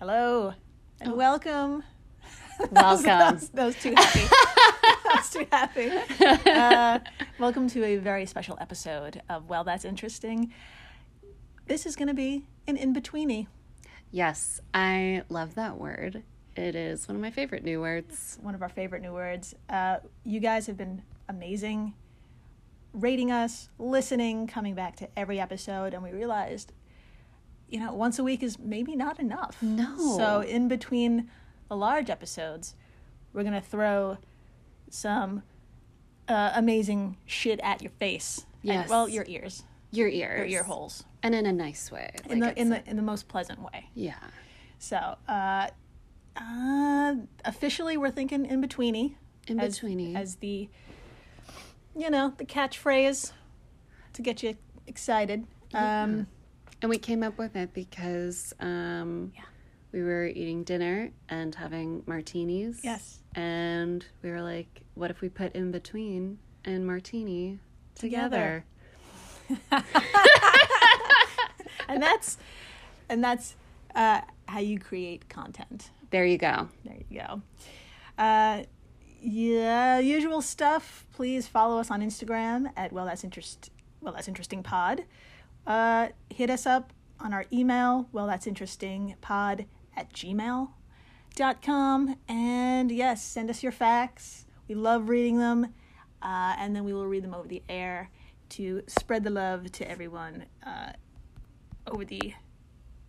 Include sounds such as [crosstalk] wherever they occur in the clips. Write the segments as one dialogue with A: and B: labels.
A: Hello and welcome. [laughs]
B: Welcome.
A: that, was, that was too happy. [laughs] that was too happy. Uh, welcome to a very special episode of Well, That's Interesting. This is going to be an in betweeny.
B: Yes, I love that word. It is one of my favorite new words.
A: One of our favorite new words. Uh, you guys have been amazing, rating us, listening, coming back to every episode, and we realized, you know, once a week is maybe not enough.
B: No.
A: So in between the large episodes, we're gonna throw some uh, amazing shit at your face. And-
B: Yes.
A: well, your ears,
B: Your ears.
A: your ear holes,
B: And in a nice way.
A: in the in the in the most pleasant way.
B: Yeah.
A: So, uh, uh, officially, we're thinking in betweeny.
B: In betweeny.
A: as the, you know, the catchphrase to get you excited. Um,
B: And we came up with it because um,
A: Yeah.
B: we were eating dinner and having martinis.
A: Yes.
B: And we were like, what if we put in between and martini
A: Together.
B: together? [laughs]
A: and that's, and that's uh, how you create content.
B: There you go.
A: There you go. Uh, yeah, usual stuff. Please follow us on Instagram at well that's interest well that's interesting pod. Uh, hit us up on our email well that's interesting pod at gmail dot com. And yes send us your facts. We love reading them. Uh, and then we will read them over the air to spread the love to everyone uh, over the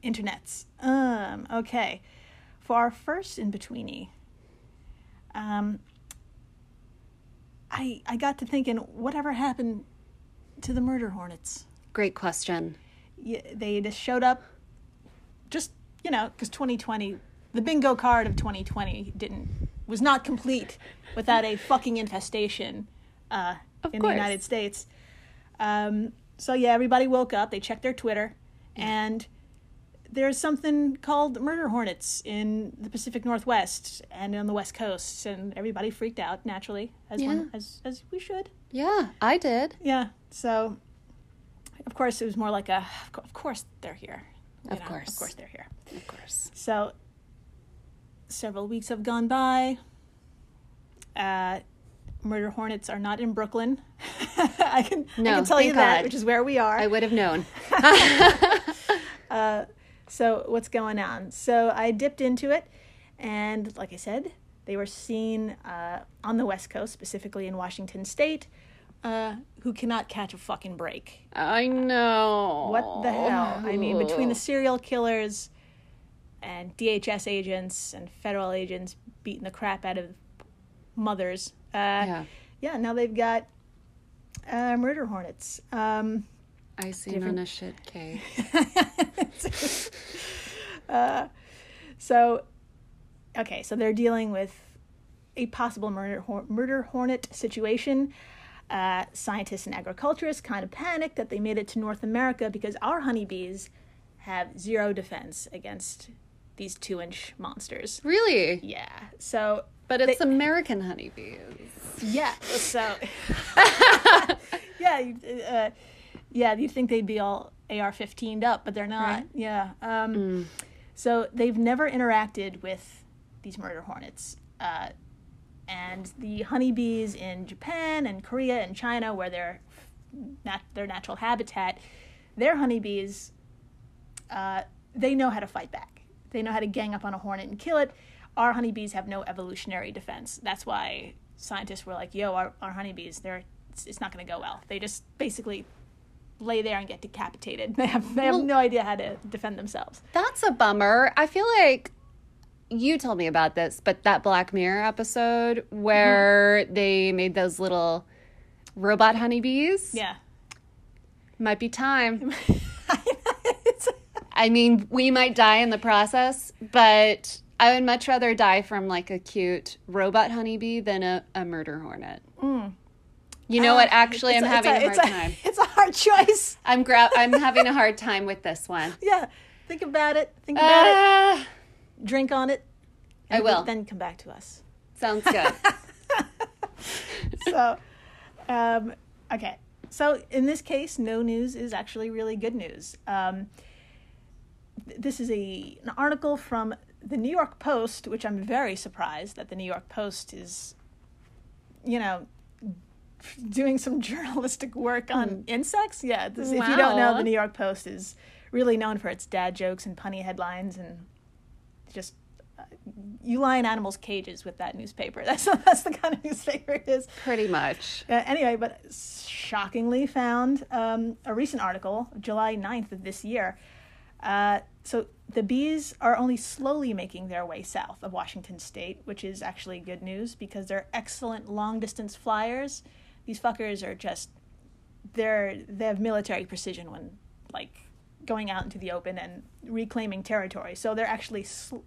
A: internets. Um okay. For our first in betweeny um i i got to thinking whatever happened to the murder hornets
B: Great question.
A: yeah, they just showed up just you know because 2020 the bingo card of 2020 didn't was not complete without a fucking infestation uh, in
B: course.
A: the united states um, so yeah everybody woke up they checked their twitter and there's something called murder hornets in the pacific northwest and on the west coast and everybody freaked out naturally as one, as as we should
B: Yeah, I did.
A: yeah. So, of course, it was more like a. Of course, they're here. you
B: Of
A: know,
B: course.
A: Of course, they're here.
B: Of course.
A: So, several weeks have gone by. Uh, murder hornets are not in Brooklyn. [laughs] I can. I can tell you that,
B: God.
A: which is where we are.
B: I would have known. [laughs] [laughs]
A: So what's going on? So I dipped into it, and like I said, they were seen uh, on the West Coast, specifically in Washington State, uh, who cannot catch a fucking break.
B: I know.
A: What the hell? I mean, between the [laughs] serial killers and DHS agents and federal agents beating the crap out of mothers, uh,
B: Yeah.
A: yeah, now they've got uh, murder hornets. Um,
B: Icing
A: Different-
B: on a shit cake. [laughs] [laughs]
A: so, okay, so they're dealing with a possible murder hor- murder hornet situation. Uh, scientists and agriculturists kind of panicked that they made it to North America because our honeybees have zero defense against these two-inch monsters.
B: Really?
A: Yeah, so
B: But it's American honeybees.
A: yeah, so [laughs] yeah, uh, yeah, you'd think they'd be all AR-15'd up, but they're not.
B: Right.
A: Yeah. Um, So they've never interacted with these murder hornets. Uh, and the honeybees in Japan and Korea and China, where they're nat- their natural habitat, their honeybees, uh, they know how to fight back. They know how to gang up on a hornet and kill it. Our honeybees have no evolutionary defense. That's why scientists were like, "Yo, our, our honeybees, they're it's, it's not going to go well." They just basically lay there and get decapitated. [laughs] They have they have
B: Well-
A: no idea how to defend themselves.
B: That's a bummer. I feel like you told me about this, but that Black Mirror episode mm-hmm. where they made those little robot honeybees
A: Yeah.
B: might be time. [laughs] I mean, we might die in the process, but I would much rather die from like a cute robot honeybee than a, a murder hornet. Mm. You know ah, what? Actually, I'm
A: it's
B: having a,
A: it's
B: hard time. [laughs]
A: It's a hard choice.
B: I'm gra- I'm having a hard time with this one. [laughs]
A: Yeah. Think about it. Think about it.
B: Uh,
A: Drink on it.
B: I
A: and
B: will.
A: Then come back to us.
B: sounds good. [laughs]
A: So, um, okay. So in this case, no news is actually really good news. Um, this is a an article from the New York Post, which I'm very surprised that the New York Post is, you know, doing some [laughs] journalistic work on insects. Yeah, this, if you don't know, the New York Post is really known for its dad jokes and punny headlines and just. uh, You lie in animals' cages with that newspaper. [laughs] That's that's the kind of newspaper it is.
B: Pretty much.
A: Uh, anyway, but shockingly found um, a recent article, July 9th of this year. Uh, so the bees are only slowly making their way south of Washington state, which is actually good news because they're excellent long distance flyers. These fuckers are just they're they have military precision when like going out into the open and reclaiming territory. So they're actually sl-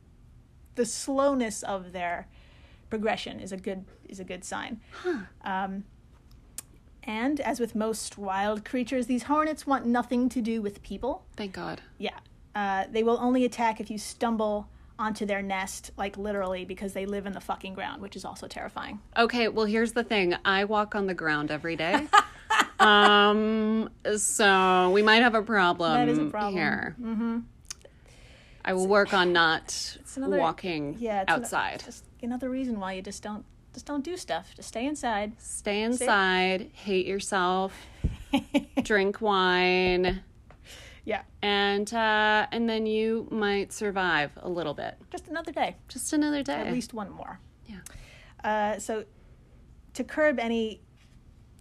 A: the slowness of their progression is a good is a good sign. Um, and as with most wild creatures, these hornets want nothing to do with people.
B: Thank God.
A: Yeah, uh, they will only attack if you stumble onto their nest, like literally, because they live in the fucking ground, which is also terrifying.
B: Okay, well, here's the thing. I walk on the ground every day. [laughs] um, so we might have a problem,
A: That is a problem.
B: here. Mm-hmm. I will work on not
A: another-
B: walking
A: Yeah, an-
B: outside.
A: just another reason why you just don't just don't do stuff. Just stay inside.
B: Stay inside, hate yourself, [laughs] drink wine,
A: Yeah,
B: and uh, and then you might survive a little bit.
A: just another day.
B: Just another day.
A: At least one more.
B: Yeah.
A: Uh, so, to curb any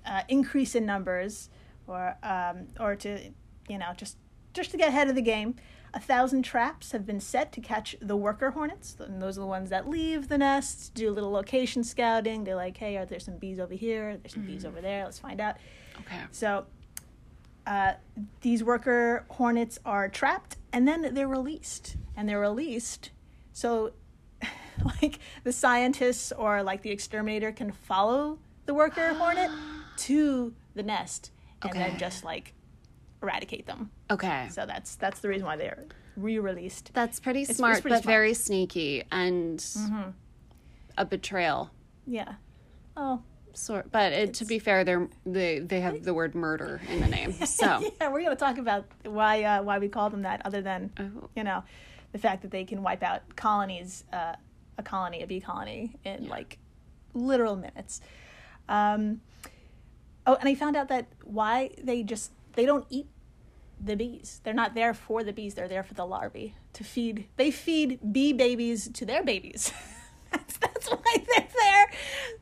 A: uh, increase in numbers, or um, or to you know just just to get ahead of the game, a thousand traps have been set to catch the worker hornets. And those are the ones that leave the nest, do a little location scouting. They're like, hey, are there some bees over here? There's some bees over there. Let's find out.
B: Okay.
A: So uh, these worker hornets are trapped and then they're released. And they're released so [laughs] like the scientists or like the exterminator can follow the worker hornet [gasps] to the nest and then just like eradicate them.
B: Okay.
A: So that's that's the reason why they're re-released.
B: That's pretty
A: it's
B: smart,
A: pretty
B: but
A: smart.
B: very sneaky and a betrayal.
A: Yeah. Oh,
B: Sort, but it, to be fair, they're they they have the word murder in the name. [laughs] So
A: yeah, we're gonna talk about why uh, why we call them that, other than
B: Oh.
A: you know the fact that they can wipe out colonies, uh, a colony, a bee colony, in like literal minutes. Um, oh, and I found out that why they just they don't eat the bees. They're not there for the bees. They're there for the larvae to feed. They feed bee babies to their babies. [laughs] that's that's why they're there.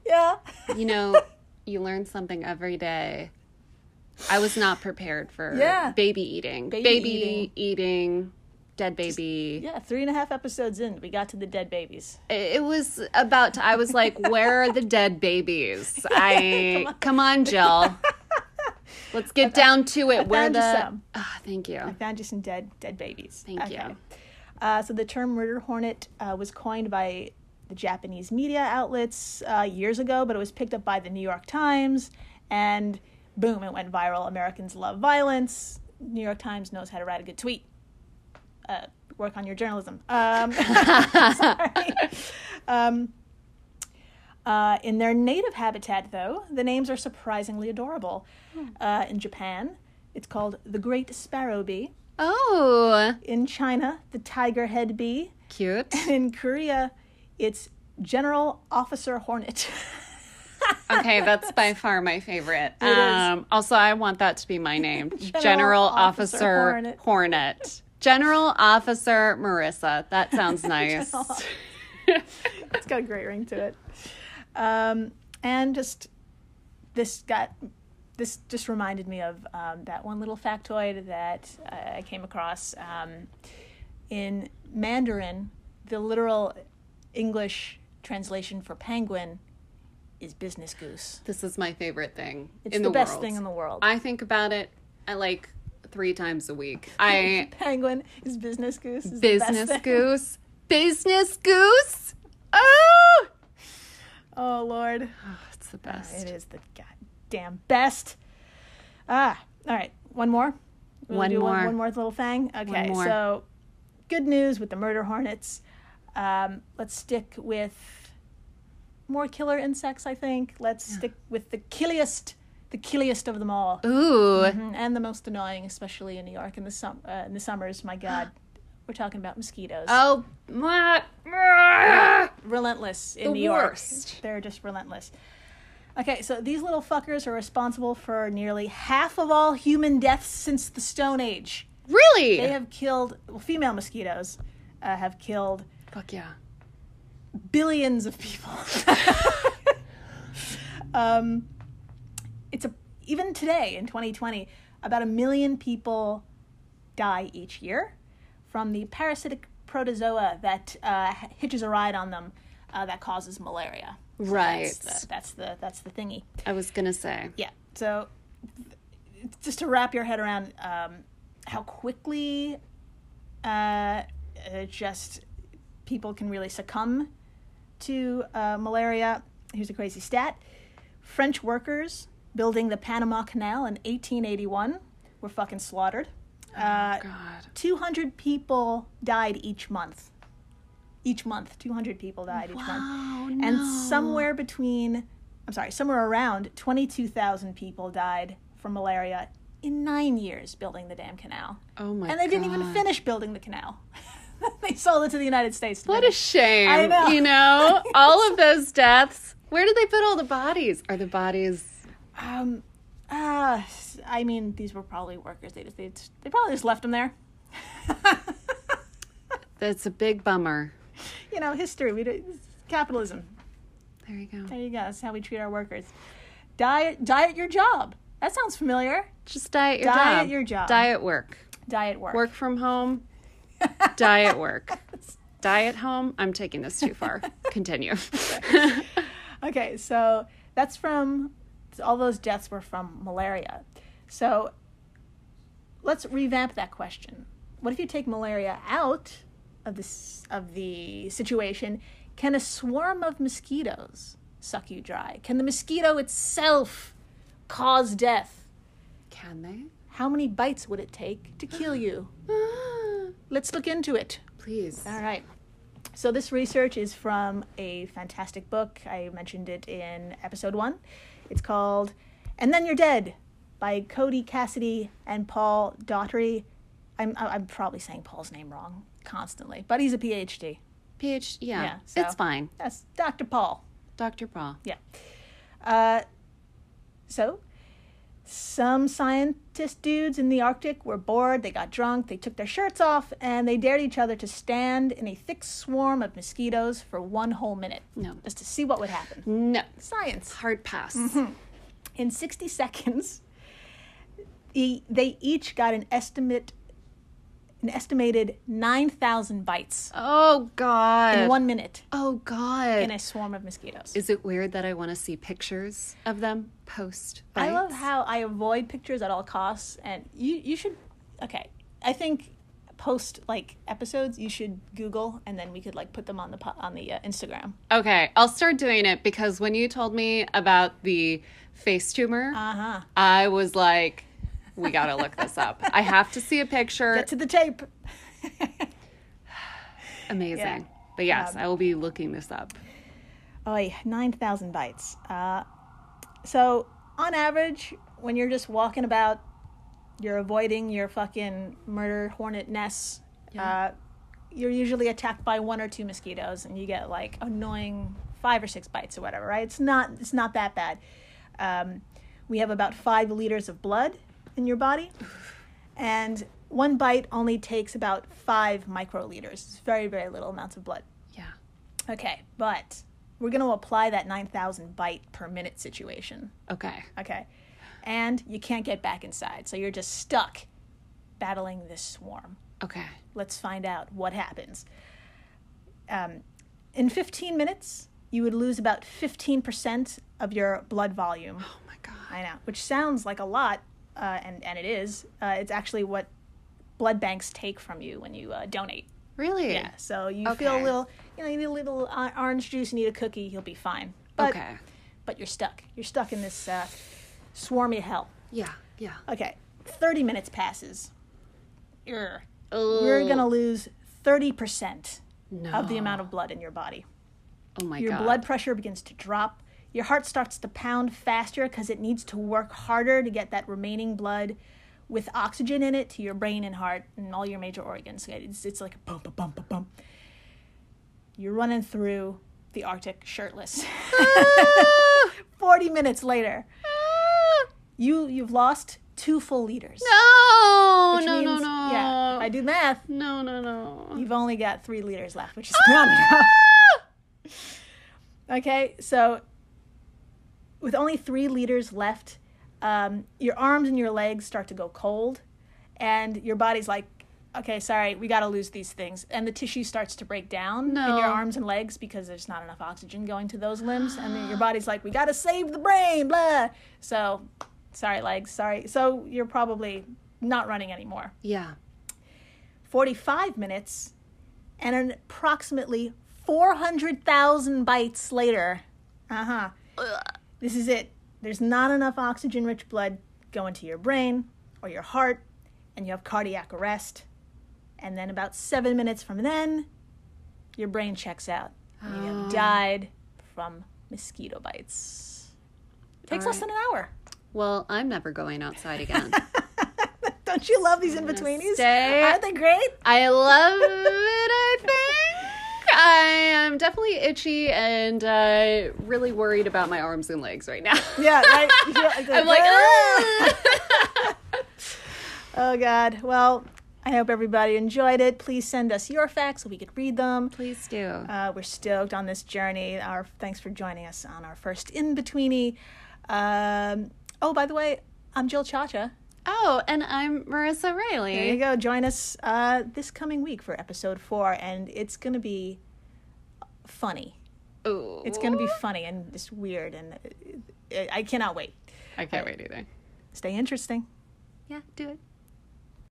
A: Yeah.
B: you know, [laughs] you learn something every day. I was not prepared for
A: Yeah.
B: baby eating,
A: Baby
B: baby,
A: eating.
B: eating. Dead baby.
A: Yeah, three and a half episodes in, we got to the dead babies.
B: It it was about. To, I was like, "Where are the dead babies?" [laughs] I come on, Jill. [laughs] Let's get down to it. Where
A: found you
B: the? Ah, thank you.
A: I found you some dead dead babies.
B: Thank you.
A: Uh, so the term murder hornet uh, was coined by the Japanese media outlets uh, years ago, but it was picked up by the New York Times, and boom, it went viral. Americans love violence. New York Times knows how to write a good tweet. Uh, work on your journalism. Um, [laughs] sorry. Um, uh, in their native habitat, though, the names are surprisingly adorable. Uh, in Japan, it's called the Great Sparrow Bee.
B: Oh,
A: In China, the tiger head bee.
B: cute.
A: And In Korea, it's General Officer Hornet. [laughs]
B: Okay, that's by far my favorite. Um, also, I want that to be my name, [laughs] General,
A: General
B: Officer,
A: Officer Hornet.
B: Hornet. General Officer Marissa. That sounds [laughs] nice.
A: It's got a great ring to it. Um, and just this got this just reminded me of um, that one little factoid that I came across um, in Mandarin. The literal English translation for penguin is business goose.
B: this is my favorite thing
A: It's
B: in
A: the,
B: the,
A: best
B: world.
A: thing in the world.
B: I think about it I like three times a week. [laughs] I
A: penguin is business goose. Is
B: business goose, business goose. [laughs] Oh,
A: Oh Lord.
B: it's the best.
A: It is the goddamn best. Ah, all right. One more. We'll
B: One more.
A: One, one more little thing. Okay.
B: more.
A: So, good news with the murder hornets. Um, let's stick with more killer insects. I think. Let's stick with the killiest, the killiest of them all,
B: Ooh,
A: Mhm, and the most annoying, especially in New York in the sum uh, in the summers. My [gasps] God, We're talking about mosquitoes.
B: Oh, mwah.
A: relentless in
B: The
A: New York. They're just relentless. Okay, so these little fuckers are responsible for nearly half of all human deaths since the Stone Age.
B: really?
A: They have killed, well, female mosquitoes uh, have killed
B: Fuck yeah.
A: billions of people. [laughs] [laughs] um, it's a even today in 2020, about a million people die each year from the parasitic protozoa that uh, hitches a ride on them uh, that causes malaria. So
B: Right.
A: That's the, that's the that's the thingy.
B: I was gonna say.
A: Yeah. So just to wrap your head around um, how quickly uh, uh, just people can really succumb to uh, malaria. Here's a crazy stat French workers building the Panama Canal in 1881 were fucking slaughtered. Uh,
B: God.
A: 200 people died each month. Each month, 200 people died each month
B: Wow.
A: and somewhere between i'm sorry somewhere around 22000 people died from malaria in nine years building the damn canal
B: Oh my.
A: and they didn't even finish building the canal [laughs] they sold it to the united states
B: What a shame.
A: I know.
B: You know, [laughs] all of those deaths. Where did they put all the bodies? Are the bodies?
A: Um uh, i mean these were probably workers they just they, they probably just left them there [laughs]
B: That's a big bummer.
A: you know history we do, capitalism
B: There you go.
A: there you go that's how we treat our workers die die at your job that sounds familiar
B: Just die at your
A: Die
B: job.
A: at your job.
B: Die at work.
A: die at work
B: Work from home. [laughs] die at work. [laughs] Die at home. I'm taking this too far. Continue.
A: Okay, so that's from all those deaths were from malaria. So let's revamp that question. What if you take malaria out of this of the situation? Can a swarm of mosquitoes suck you dry? Can the mosquito itself cause death?
B: Can they?
A: How many bites would it take to kill you? [gasps] Let's look into it.
B: Please.
A: All right. So this research is from a fantastic book. I mentioned it in episode one. It's called "And Then You're Dead" by Cody Cassidy and Paul Daughtry. I'm I'm probably saying Paul's name wrong constantly, but he's a PhD.
B: PhD. Yeah.
A: Yeah, so-
B: It's fine.
A: That's Dr. Paul.
B: Dr. Paul.
A: Yeah. Uh, so, some scientist dudes in the Arctic were bored, they got drunk, they took their shirts off, and they dared each other to stand in a thick swarm of mosquitoes for one whole minute.
B: No.
A: Just to see what would happen.
B: No.
A: Science.
B: Hard pass. Mm-hmm.
A: In 60 seconds, they each got an estimate. An estimated 9,000 bites
B: Oh God.
A: in one minute
B: oh God.
A: in a swarm of mosquitoes.
B: Is it weird that I want to see pictures of them post? Bites?
A: I love how I avoid pictures at all costs, and you you should. Okay, I think post like episodes you should Google, and then we could like put them on the po- on the uh, Instagram.
B: Okay, I'll start doing it because when you told me about the face tumor,
A: Uh huh.
B: I was like, we gotta look this up. I have to see a picture.
A: Get to the tape. [sighs]
B: Amazing.
A: Yeah.
B: But yes,
A: Um,
B: I will be looking this up.
A: Oh, Oh, nine thousand bites. Uh, so on average, when you're just walking about, you're avoiding your fucking murder hornet nests. Uh, you're usually attacked by one or two mosquitoes, and you get like annoying five or six bites or whatever. Right? It's not. It's not that bad. Um, we have about five liters of blood in your body, and one bite only takes about five microliters. It's very, very little amounts of blood.
B: Yeah.
A: Okay, but we're going to apply that 9,000 bite per minute situation.
B: Okay.
A: Okay. And you can't get back inside. So you're just stuck battling this swarm.
B: Okay.
A: Let's find out what happens. Um, in 15 minutes, you would lose about 15% of your blood volume.
B: Oh my God.
A: I know, which sounds like a lot, uh, and, and it is. Uh, it's actually what blood banks take from you when you uh, donate.
B: Really?
A: Yeah, so you feel a little, you know, you need a little orange juice, you need a cookie, you'll be fine. But,
B: okay.
A: But you're stuck. You're stuck in this uh, swarmy hell.
B: Yeah. Yeah.
A: Okay, 30 minutes passes. You're, you're going to lose 30%
B: no.
A: of the amount of blood in your body.
B: Oh my
A: Your
B: God.
A: Your blood pressure begins to drop. Your heart starts to pound faster because it needs to work harder to get that remaining blood. with oxygen in it to your brain and heart and all your major organs. It's, it's like a bump, a bump, a bump. You're running through the Arctic shirtless. [laughs] 40 minutes later, you, you've lost two full liters.
B: No, no, no,
A: means-
B: no.
A: Yeah, if I do math,
B: no, no, no.
A: you've only got three liters left, which is ah! not enough. [laughs] Okay, so with only three liters left, um, your arms and your legs start to go cold, and your body's like, okay, sorry, we got to lose these things. And the tissue starts to break down in your arms and legs because there's not enough oxygen going to those limbs. And then your [gasps] body's like, we got to save the brain, blah. So, sorry, legs, sorry. So, you're probably not running anymore.
B: Yeah.
A: 45 minutes and an approximately 400,000 bites later. Uh huh. This is it. There's not enough oxygen rich blood going to your brain or your heart, and you have cardiac arrest. And then, about seven minutes from then, your brain checks out. And you have [gasps] died from mosquito bites. It Takes
B: All
A: less than an hour.
B: Well, I'm never going outside again. [laughs]
A: Don't you love these in betweenies? Aren't they great?
B: I love it, I am definitely itchy and uh, really worried about my arms and legs right now. [laughs]
A: Yeah, right. [laughs] Like,
B: I'm like,
A: "Ah!" [laughs] Oh God. Well, I hope everybody enjoyed it. Please send us your facts so we could read them.
B: please do.
A: Uh, we're stoked on this journey. Our thanks for joining us on our first in betweeny. Um, oh, by the way, I'm Jill Chacha.
B: Oh, and I'm Marissa Riley.
A: There you go. Join us uh, this coming week for episode four, and it's gonna be funny.
B: Ooh.
A: It's gonna be funny and just weird, and uh, I cannot wait.
B: I can't wait either.
A: Stay interesting.
B: Yeah, do it.